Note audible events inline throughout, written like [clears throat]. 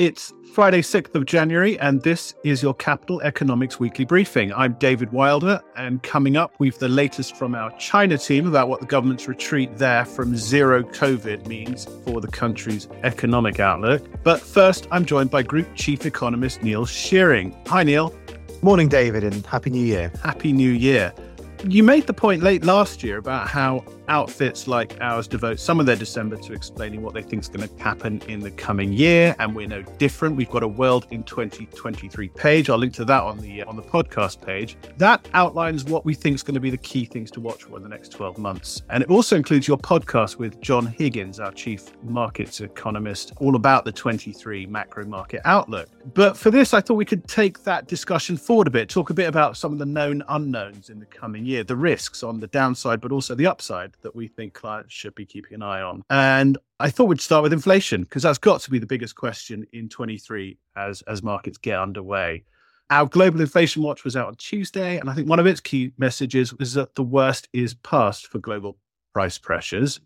It's Friday, 6th of January, and this is your Capital Economics Weekly Briefing. I'm David Wilder, and coming up, we've the latest from our China team about what the government's retreat there from zero COVID means for the country's economic outlook. But first, I'm joined by Group Chief Economist Neil Shearing. Hi, Neil. Morning, David, and Happy New Year. Happy New Year. You made the point late last year about how outfits like ours devote some of their December to explaining what they think is going to happen in the coming year, and we're no different. We've got a World in 2023 page. I'll link to that on the on the podcast page. That outlines what we think is going to be the key things to watch for in the next 12 months, and it also includes your podcast with John Higgins, our chief markets economist, all about the 23 macro market outlook. But for this, I thought we could take that discussion forward a bit, talk a bit about some of the known unknowns in the coming year year, the risks on the downside, but also the upside that we think clients should be keeping an eye on. And I thought we'd start with inflation because that's got to be the biggest question in 23 as as markets get underway. Our global inflation watch was out on Tuesday, and I think one of its key messages was that the worst is past for global price pressures.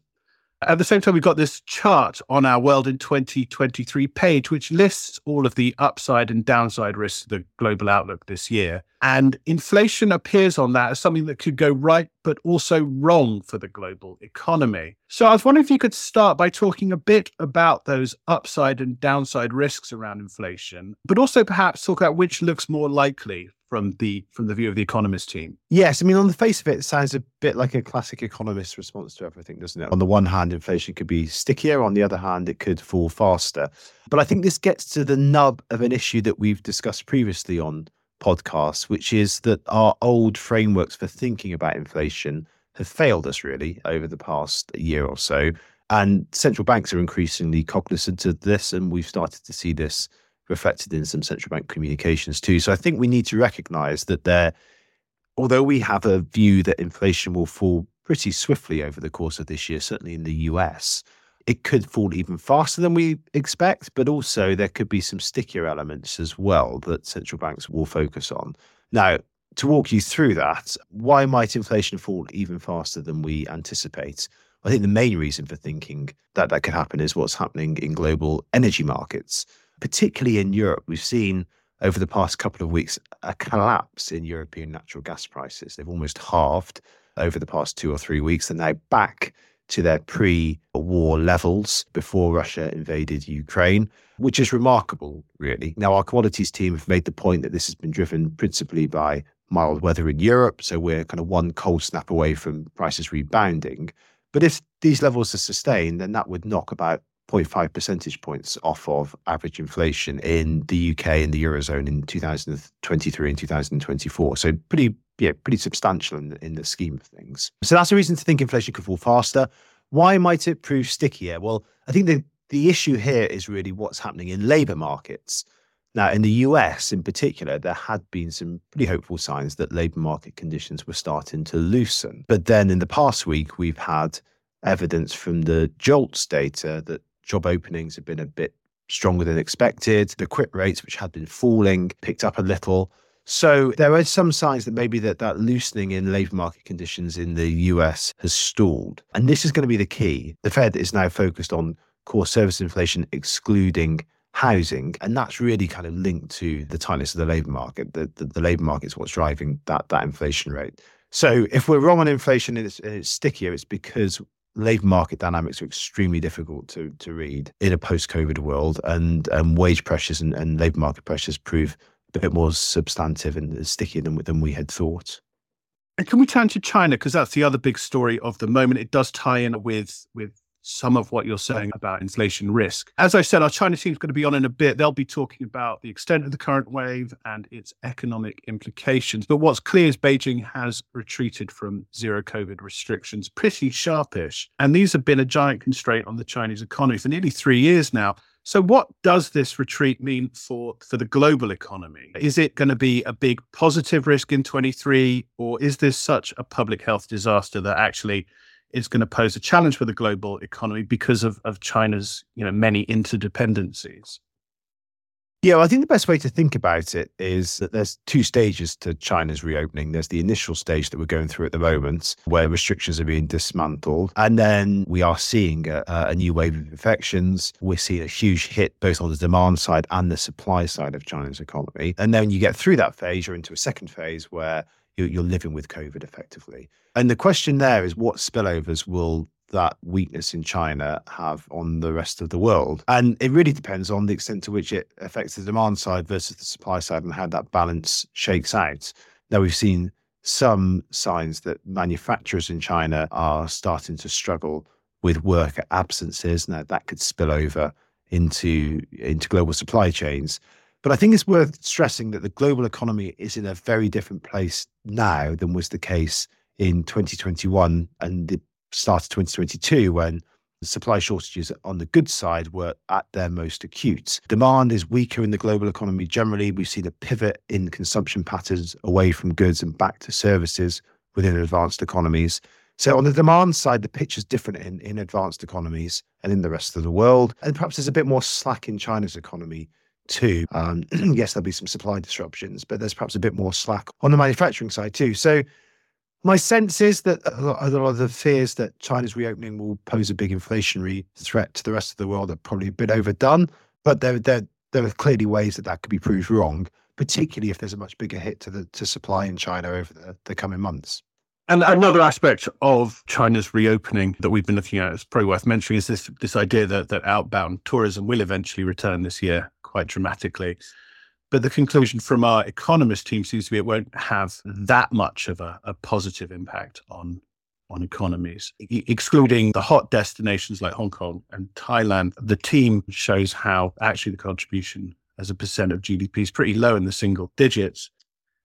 At the same time, we've got this chart on our World in 2023 page, which lists all of the upside and downside risks the global outlook this year. And inflation appears on that as something that could go right, but also wrong for the global economy. So I was wondering if you could start by talking a bit about those upside and downside risks around inflation, but also perhaps talk about which looks more likely from the from the view of the economist team. Yes, I mean on the face of it, it sounds a bit like a classic economist response to everything, doesn't it? On the one hand, inflation could be stickier. On the other hand, it could fall faster. But I think this gets to the nub of an issue that we've discussed previously on podcasts, which is that our old frameworks for thinking about inflation have failed us really over the past year or so. And central banks are increasingly cognizant of this, and we've started to see this reflected in some central bank communications too. So I think we need to recognize that there, although we have a view that inflation will fall pretty swiftly over the course of this year, certainly in the US, it could fall even faster than we expect, but also there could be some stickier elements as well that central banks will focus on. Now, to walk you through that, why might inflation fall even faster than we anticipate? I think the main reason for thinking that that could happen is what's happening in global energy markets particularly in Europe, we've seen over the past couple of weeks a collapse in European natural gas prices. They've almost halved over the past two or three weeks. They're now back to their pre war levels before Russia invaded Ukraine, which is remarkable, really. Now, our commodities team have made the point that this has been driven principally by mild weather in Europe. So we're kind of one cold snap away from prices rebounding. But if these levels are sustained, then that would knock about 0.5 percentage points off of average inflation in the UK and the Eurozone in 2023 and 2024. So pretty, yeah, pretty substantial in the, in the scheme of things. So that's a reason to think inflation could fall faster. Why might it prove stickier? Well, I think the, the issue here is really what's happening in labour markets. Now, in the US in particular, there had been some pretty hopeful signs that labour market conditions were starting to loosen. But then in the past week, we've had evidence from the JOLTS data that job openings have been a bit stronger than expected. The quit rates, which had been falling, picked up a little. So there are some signs that maybe that, that loosening in labour market conditions in the US has stalled. And this is going to be the key. The Fed is now focused on core service inflation, excluding housing. And that's really kind of linked to the tightness of the labour market. The, the, the labour market is what's driving that, that inflation rate. So if we're wrong on inflation and it's, it's stickier, it's because labor market dynamics are extremely difficult to to read in a post-COVID world, and and wage pressures and, and labor market pressures prove a bit more substantive and stickier than than we had thought. And can we turn to China because that's the other big story of the moment? It does tie in with with some of what you're saying about inflation risk. As I said, our China team is going to be on in a bit. They'll be talking about the extent of the current wave and its economic implications. But what's clear is Beijing has retreated from zero COVID restrictions pretty sharpish. And these have been a giant constraint on the Chinese economy for nearly three years now. So, what does this retreat mean for, for the global economy? Is it going to be a big positive risk in 23, or is this such a public health disaster that actually is going to pose a challenge for the global economy because of, of China's you know many interdependencies. Yeah, well, I think the best way to think about it is that there's two stages to China's reopening. There's the initial stage that we're going through at the moment, where restrictions are being dismantled. And then we are seeing a, a new wave of infections. We're seeing a huge hit both on the demand side and the supply side of China's economy. And then you get through that phase, you're into a second phase where you're living with COVID effectively. And the question there is what spillovers will that weakness in China have on the rest of the world? And it really depends on the extent to which it affects the demand side versus the supply side and how that balance shakes out. Now, we've seen some signs that manufacturers in China are starting to struggle with worker absences. Now, that could spill over into, into global supply chains. But I think it's worth stressing that the global economy is in a very different place now than was the case in 2021 and the start of 2022 when the supply shortages on the goods side were at their most acute. Demand is weaker in the global economy generally. We've seen a pivot in consumption patterns away from goods and back to services within advanced economies. So on the demand side, the picture is different in, in advanced economies and in the rest of the world. And perhaps there's a bit more slack in China's economy too. Um, [clears throat] yes, there'll be some supply disruptions, but there's perhaps a bit more slack on the manufacturing side too. So my sense is that a lot, of the fears that China's reopening will pose a big inflationary threat to the rest of the world are probably a bit overdone. But there, there, there are clearly ways that that could be proved wrong, particularly if there's a much bigger hit to the to supply in China over the, the coming months. And another aspect of China's reopening that we've been looking at is probably worth mentioning is this this idea that that outbound tourism will eventually return this year quite dramatically. But the conclusion from our economist team seems to be it won't have that much of a, a positive impact on on economies, e- excluding the hot destinations like Hong Kong and Thailand. The team shows how actually the contribution as a percent of GDP is pretty low in the single digits.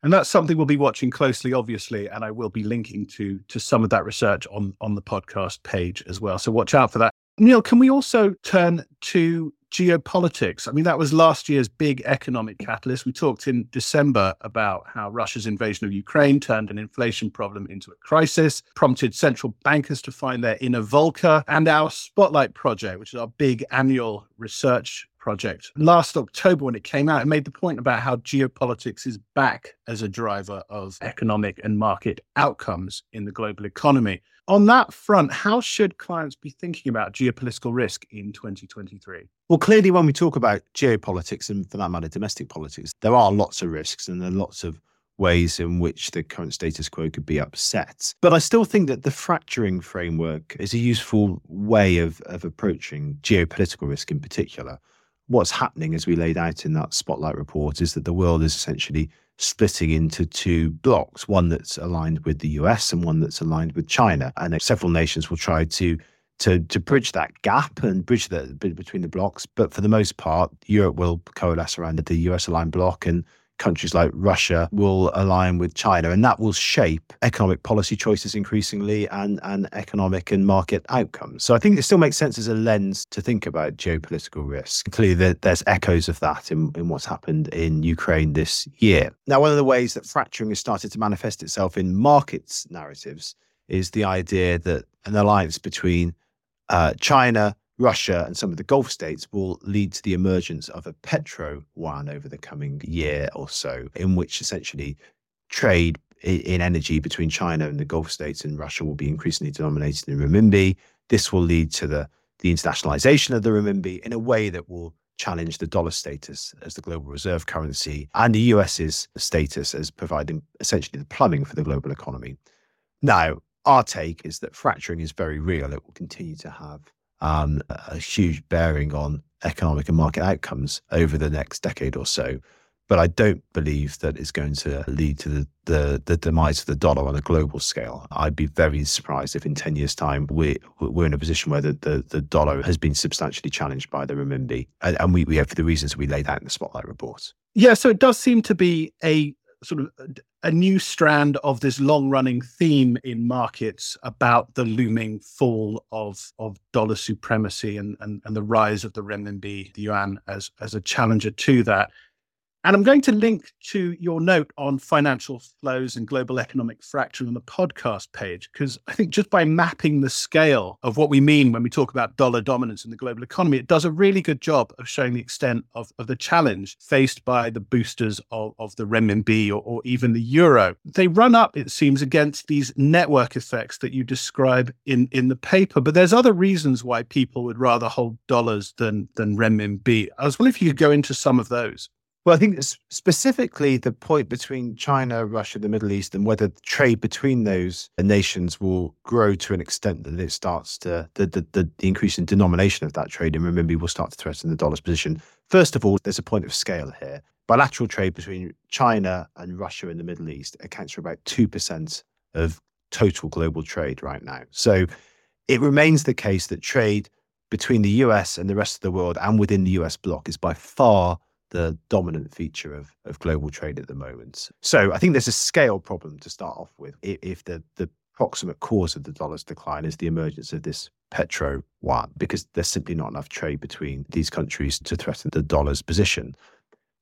And that's something we'll be watching closely, obviously, and I will be linking to to some of that research on on the podcast page as well. So watch out for that. Neil, can we also turn to geopolitics. I mean, that was last year's big economic catalyst. We talked in December about how Russia's invasion of Ukraine turned an inflation problem into a crisis, prompted central bankers to find their inner Volcker, and our Spotlight project, which is our big annual research project. Last October, when it came out, it made the point about how geopolitics is back as a driver of economic and market outcomes in the global economy. On that front, how should clients be thinking about geopolitical risk in 2023? Well, clearly, when we talk about geopolitics and for that matter, domestic politics, there are lots of risks and there are lots of ways in which the current status quo could be upset. But I still think that the fracturing framework is a useful way of, of approaching geopolitical risk in particular what's happening, as we laid out in that spotlight report, is that the world is essentially splitting into two blocks one that's aligned with the US and one that's aligned with China. And several nations will try to to to bridge that gap and bridge the between the blocks. But for the most part, Europe will coalesce around the US aligned block, and countries like Russia will align with China, and that will shape economic policy choices increasingly and, and economic and market outcomes. So I think it still makes sense as a lens to think about geopolitical risk. Clearly, there's echoes of that in, in what's happened in Ukraine this year. Now, one of the ways that fracturing has started to manifest itself in markets narratives is the idea that an alliance between uh, China, Russia and some of the Gulf states will lead to the emergence of a petro yuan over the coming year or so, in which essentially trade in energy between China and the Gulf states and Russia will be increasingly denominated in renminbi. This will lead to the, the internationalization of the renminbi in a way that will challenge the dollar status as the global reserve currency and the US's status as providing essentially the plumbing for the global economy. Now, our take is that fracturing is very real. It will continue to have um, a huge bearing on economic and market outcomes over the next decade or so. But I don't believe that it's going to lead to the, the, the demise of the dollar on a global scale. I'd be very surprised if in 10 years' time we, we're in a position where the, the, the dollar has been substantially challenged by the renminbi. And, and we, we have for the reasons we laid out in the Spotlight report. Yeah, so it does seem to be a sort of uh, a new strand of this long running theme in markets about the looming fall of of dollar supremacy and, and, and the rise of the renminbi, the yuan as as a challenger to that. And I'm going to link to your note on financial flows and global economic fracture on the podcast page, because I think just by mapping the scale of what we mean when we talk about dollar dominance in the global economy, it does a really good job of showing the extent of, of the challenge faced by the boosters of, of the renminbi or, or even the euro. They run up, it seems, against these network effects that you describe in, in the paper, but there's other reasons why people would rather hold dollars than, than renminbi. I was wondering if you could go into some of those. Well, I think specifically the point between China, Russia, the Middle East, and whether trade between those nations will grow to an extent that it starts to the the, the, increase in denomination of that trade in renminbi will start to threaten the dollar's position. First of all, there's a point of scale here. Bilateral trade between China and Russia in the Middle East accounts for about two percent of total global trade right now. So it remains the case that trade between the US and the rest of the world and within the US bloc is by far the dominant feature of, of global trade at the moment. So I think there's a scale problem to start off with. If the, the proximate cause of the dollar's decline is the emergence of this petro yuan, because there's simply not enough trade between these countries to threaten the dollar's position.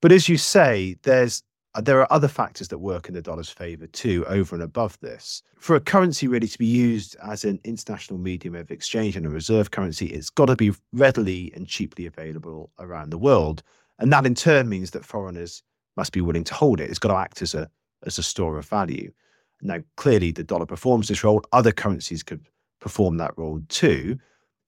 But as you say, there's uh, there are other factors that work in the dollar's favor too, over and above this. For a currency really to be used as an international medium of exchange and a reserve currency, it's got to be readily and cheaply available around the world. And that in turn means that foreigners must be willing to hold it. It's got to act as a as a store of value. Now, clearly, the dollar performs this role. Other currencies could perform that role too.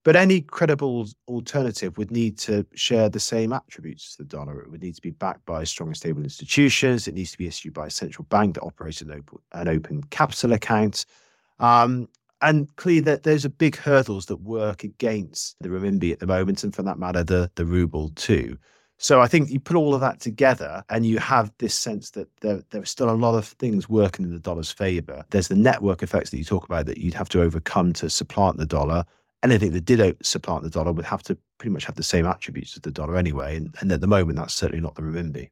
But any credible alternative would need to share the same attributes as the dollar. It would need to be backed by strong and stable institutions. It needs to be issued by a central bank that operates an open, an open capital account. Um, and clearly, that there's a big hurdles that work against the renminbi at the moment, and for that matter, the the ruble too. So I think you put all of that together and you have this sense that there, there are still a lot of things working in the dollar's favor. There's the network effects that you talk about that you'd have to overcome to supplant the dollar. Anything that did supplant the dollar would have to pretty much have the same attributes as the dollar anyway. And, and at the moment, that's certainly not the renminbi.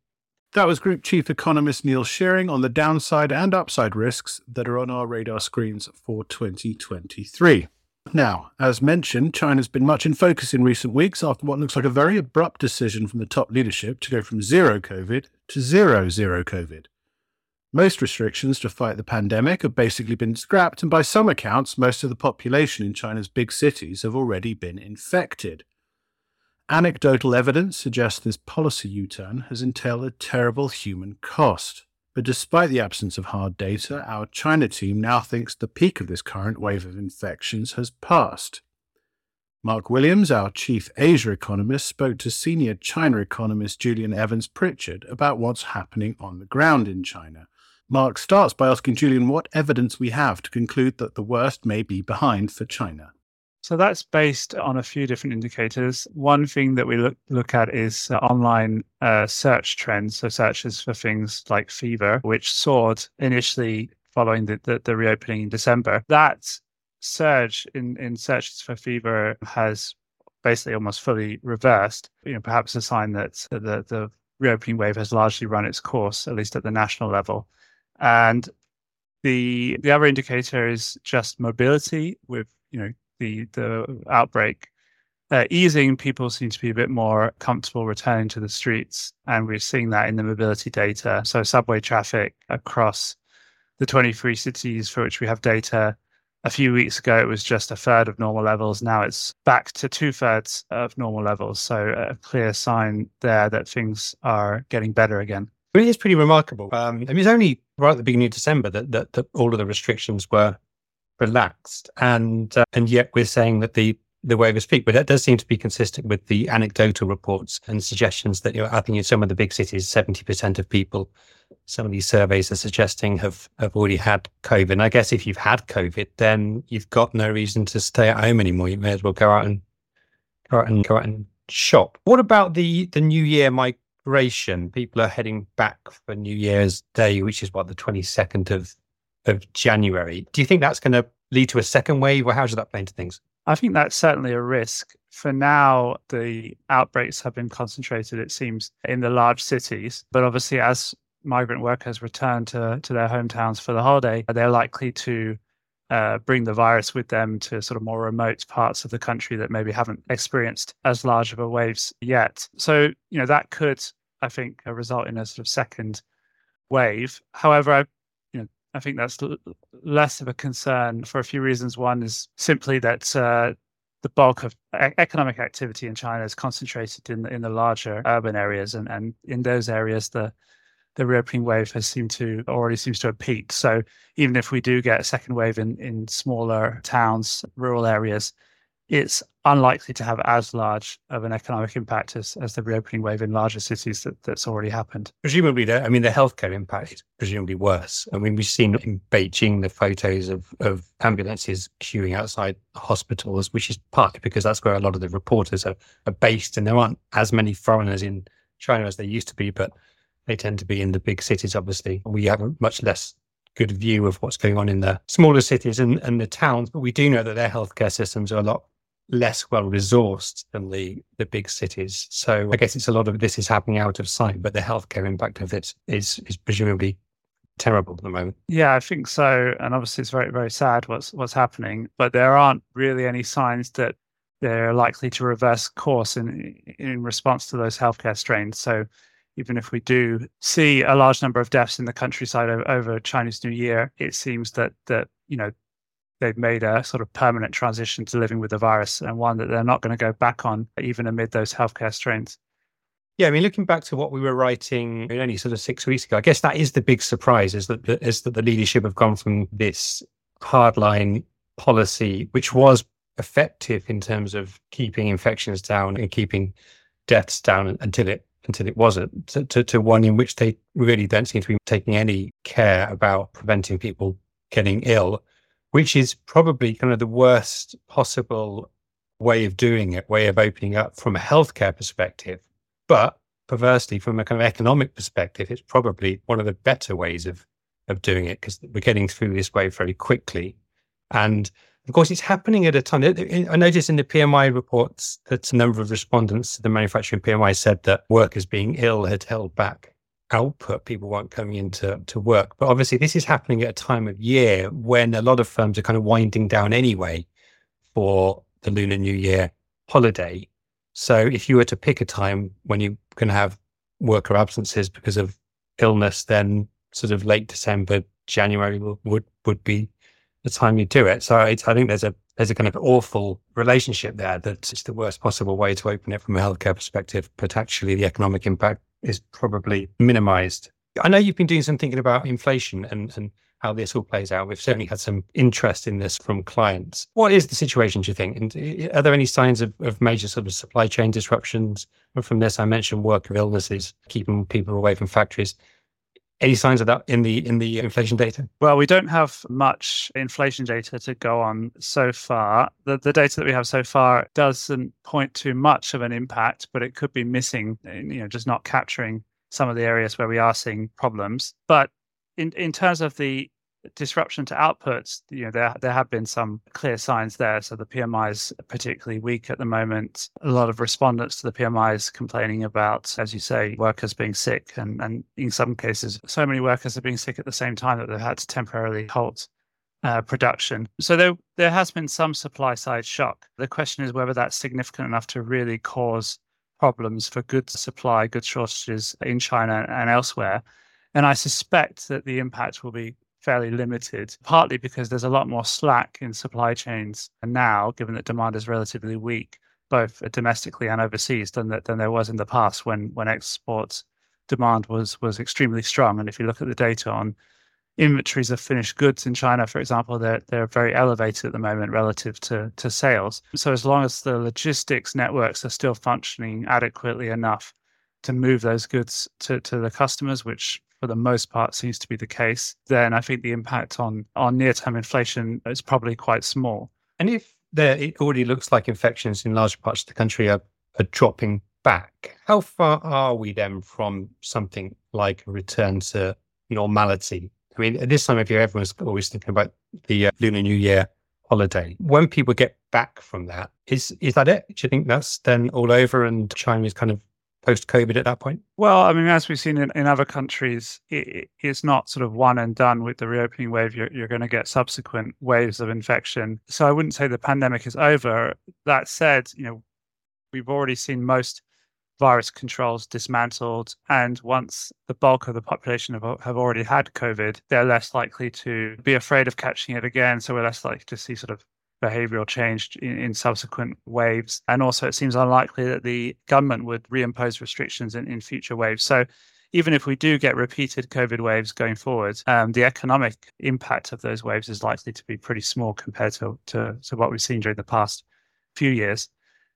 That was Group Chief Economist Neil Shearing on the downside and upside risks that are on our radar screens for 2023. Now, as mentioned, China's been much in focus in recent weeks after what looks like a very abrupt decision from the top leadership to go from zero COVID to zero zero COVID. Most restrictions to fight the pandemic have basically been scrapped, and by some accounts, most of the population in China's big cities have already been infected. Anecdotal evidence suggests this policy U turn has entailed a terrible human cost. But despite the absence of hard data, our China team now thinks the peak of this current wave of infections has passed. Mark Williams, our chief Asia economist, spoke to senior China economist Julian Evans Pritchard about what's happening on the ground in China. Mark starts by asking Julian what evidence we have to conclude that the worst may be behind for China. So that's based on a few different indicators. One thing that we look look at is uh, online uh, search trends, so searches for things like fever, which soared initially following the, the, the reopening in December. That surge in, in searches for fever has basically almost fully reversed. You know, perhaps a sign that the the reopening wave has largely run its course, at least at the national level. And the the other indicator is just mobility with you know the the outbreak uh, easing, people seem to be a bit more comfortable returning to the streets, and we're seeing that in the mobility data. So subway traffic across the 23 cities for which we have data. A few weeks ago, it was just a third of normal levels. Now it's back to two thirds of normal levels. So a clear sign there that things are getting better again. I mean, it's pretty remarkable. Um, I mean, it's only right at the beginning of December that, that, that all of the restrictions were relaxed, and uh, and yet we're saying that the the wave is peak, but that does seem to be consistent with the anecdotal reports and suggestions that you know, I think in some of the big cities, seventy percent of people, some of these surveys are suggesting have have already had COVID. And I guess if you've had COVID, then you've got no reason to stay at home anymore. You may as well go out and go out and go out and shop. What about the the New Year migration? People are heading back for New Year's Day, which is what the twenty second of of January. Do you think that's going to lead to a second wave, or how does that play into things? I think that's certainly a risk. For now, the outbreaks have been concentrated, it seems, in the large cities. But obviously, as migrant workers return to, to their hometowns for the holiday, they're likely to uh, bring the virus with them to sort of more remote parts of the country that maybe haven't experienced as large of a waves yet. So, you know, that could I think, result in a sort of second wave. However, I, I think that's less of a concern for a few reasons. One is simply that uh, the bulk of economic activity in China is concentrated in the, in the larger urban areas, and, and in those areas, the the reopening wave has seemed to already seems to have peaked. So even if we do get a second wave in in smaller towns, rural areas, it's unlikely to have as large of an economic impact as, as the reopening wave in larger cities that, that's already happened. Presumably, the, I mean, the healthcare impact is presumably worse. I mean, we've seen in Beijing the photos of, of ambulances queuing outside hospitals, which is partly because that's where a lot of the reporters are, are based, and there aren't as many foreigners in China as there used to be, but they tend to be in the big cities, obviously. We have a much less good view of what's going on in the smaller cities and, and the towns, but we do know that their healthcare systems are a lot less well resourced than the the big cities. So I guess it's a lot of this is happening out of sight, but the healthcare impact of it is is presumably terrible at the moment. Yeah, I think so. And obviously it's very, very sad what's what's happening. But there aren't really any signs that they're likely to reverse course in in response to those healthcare strains. So even if we do see a large number of deaths in the countryside over, over Chinese New Year, it seems that that you know they've made a sort of permanent transition to living with the virus and one that they're not going to go back on even amid those healthcare strains. Yeah, I mean, looking back to what we were writing only sort of six weeks ago, I guess that is the big surprise: is that the, that the leadership have gone from this hardline policy, which was effective in terms of keeping infections down and keeping deaths down until it until it wasn't, to, to, to one in which they really don't seem to be taking any care about preventing people getting ill which is probably kind of the worst possible way of doing it, way of opening up from a healthcare perspective. But perversely, from a kind of economic perspective, it's probably one of the better ways of of doing it because we're getting through this wave very quickly. And of course, it's happening at a time. I noticed in the PMI reports that a number of respondents to the manufacturing PMI said that workers being ill had held back output, people weren't coming into to work. But obviously, this is happening at a time of year when a lot of firms are kind of winding down anyway for the Lunar New Year holiday. So, if you were to pick a time when you can have worker absences because of illness, then sort of late December, January would would be the time you do it. So, I think there's a there's a kind of awful relationship there that it's the worst possible way to open it from a healthcare perspective, but actually the economic impact is probably minimized. I know you've been doing some thinking about inflation and, and how this all plays out. We've certainly had some interest in this from clients. What is the situation, do you think? And eh, are there any signs of, of major sort of supply chain disruptions? And from this, I mentioned worker illnesses, keeping people away from factories. Any signs of that in the in the inflation data? Well, we don't have much inflation data to go on so far. The the data that we have so far doesn't point to much of an impact, but it could be missing, you know, just not capturing some of the areas where we are seeing problems. But in in terms of the disruption to outputs, you know, there there have been some clear signs there. So the PMI is particularly weak at the moment. A lot of respondents to the PMIs complaining about, as you say, workers being sick, and and in some cases, so many workers are being sick at the same time that they've had to temporarily halt. Uh, production. So there, there has been some supply side shock. The question is whether that's significant enough to really cause problems for goods supply, goods shortages in China and elsewhere. And I suspect that the impact will be fairly limited, partly because there's a lot more slack in supply chains now, given that demand is relatively weak, both domestically and overseas, than that than there was in the past when when exports demand was was extremely strong. And if you look at the data on inventories of finished goods in China, for example, they're they're very elevated at the moment relative to to sales. So as long as the logistics networks are still functioning adequately enough to move those goods to, to the customers, which for the most part seems to be the case, then I think the impact on on near term inflation is probably quite small. And if there it already looks like infections in large parts of the country are, are dropping back, how far are we then from something like a return to normality? I mean, at this time of year, everyone's always thinking about the uh, Lunar New Year holiday. When people get back from that, is is that it? Do you think that's then all over and China is kind of post COVID at that point? Well, I mean, as we've seen in, in other countries, it, it's not sort of one and done with the reopening wave. You're, you're going to get subsequent waves of infection. So I wouldn't say the pandemic is over. That said, you know, we've already seen most virus controls dismantled. And once the bulk of the population have, have already had COVID, they're less likely to be afraid of catching it again. So we're less likely to see sort of behavioral change in, in, subsequent waves. And also, it seems unlikely that the government would reimpose restrictions in, in future waves. So, even if we do get repeated COVID waves going forward, um, the economic impact of those waves is likely to be pretty small compared to, to, to what we've seen during the past few years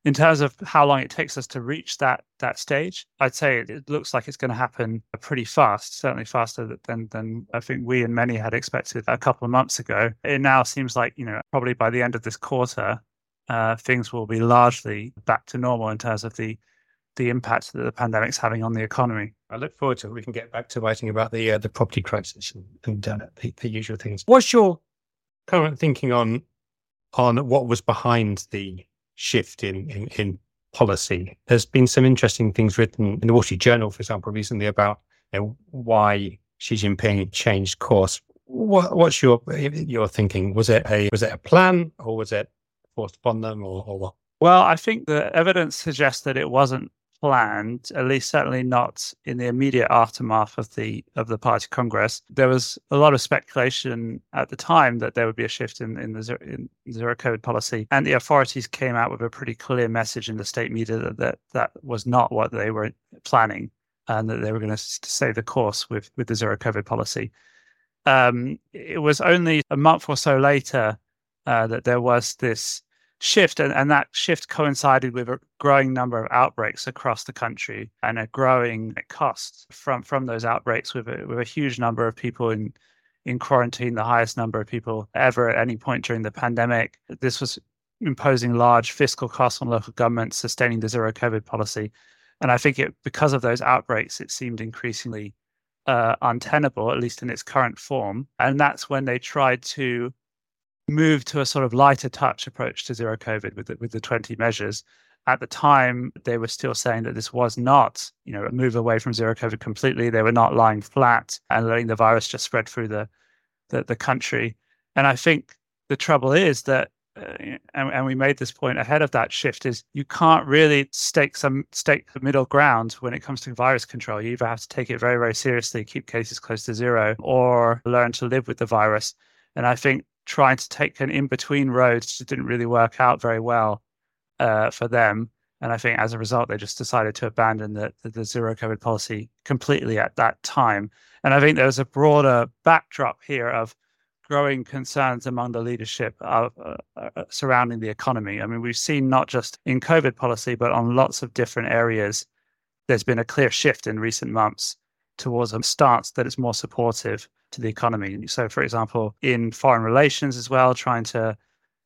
in terms of how long it takes us to reach that that stage, I'd say it, looks like it's going to happen pretty fast. Certainly faster than than I think we and many had expected a couple of months ago. It now seems like you know probably by the end of this quarter, uh, things will be largely back to normal in terms of the the impact that the pandemic's having on the economy. I look forward to it. We can get back to writing about the uh, the property crisis and, and uh, the, the usual things. What's your current thinking on on what was behind the shift in, in, in policy. There's been some interesting things written in the Wall Street Journal, for example, recently about you know, why Xi Jinping changed course. What, what's your your thinking? Was it a was it a plan, or was it forced upon them, or, or what? Well, I think the evidence suggests that it wasn't planned, at least certainly not in the immediate aftermath of the of the party congress. There was a lot of speculation at the time that there would be a shift in, in the zero, in zero COVID policy, and the authorities came out with a pretty clear message in the state media that that, that was not what they were planning, and that they were going to stay the course with with the zero COVID policy. Um, it was only a month or so later uh, that there was this shift and, and that shift coincided with a growing number of outbreaks across the country and a growing cost from from those outbreaks with a, with a huge number of people in in quarantine the highest number of people ever at any point during the pandemic. This was imposing large fiscal costs on local governments sustaining the zero covid policy. And i think it because of those outbreaks it seemed increasingly uh, untenable at least in its current form. And that's when they tried to moved to a sort of lighter touch approach to zero COVID with the, with the 20 measures. At the time, they were still saying that this was not, you know, a move away from zero COVID completely. They were not lying flat and letting the virus just spread through the the, the country. And I think the trouble is that, uh, and, and we made this point ahead of that shift, is you can't really stake some stake the middle ground when it comes to virus control. You either have to take it very very seriously, keep cases close to zero, or learn to live with the virus. And I think trying to take an in between road just didn't really work out very well uh, for them. And I think as a result, they just decided to abandon the, the, the, zero COVID policy completely at that time. And I think there was a broader backdrop here of growing concerns among the leadership of, uh, uh, surrounding the economy. I mean, we've seen not just in COVID policy, but on lots of different areas, there's been a clear shift in recent months towards a stance that is more supportive to the economy. So, for example, in foreign relations as well, trying to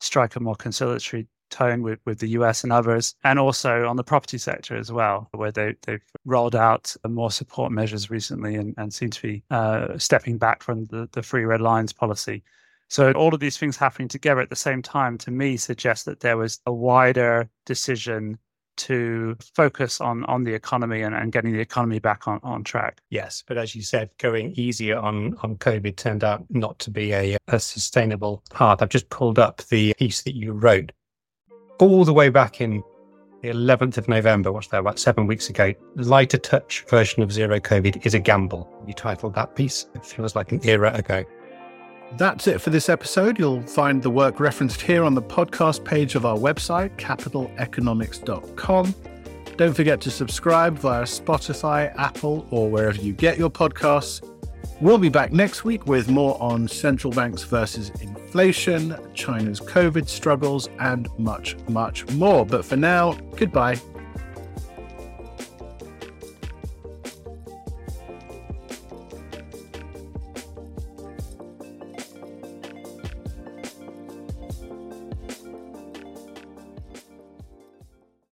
strike a more conciliatory tone with, with the US and others, and also on the property sector as well, where they, they've rolled out more support measures recently and, and seem to be uh, stepping back from the, the three red lines policy. So, all of these things happening together at the same time to me suggests that there was a wider decision to focus on on the economy and, and getting the economy back on, on track. Yes, but as you said, going easier on on COVID turned out not to be a, a sustainable path. I've just pulled up the piece that you wrote all the way back in the 11th of November, what's that, about seven weeks ago, lighter touch version of zero COVID is a gamble. You titled that piece. It feels like an era ago. That's it for this episode. You'll find the work referenced here on the podcast page of our website, capitaleconomics.com. Don't forget to subscribe via Spotify, Apple, or wherever you get your podcasts. We'll be back next week with more on central banks versus inflation, China's COVID struggles, and much, much more. But for now, goodbye.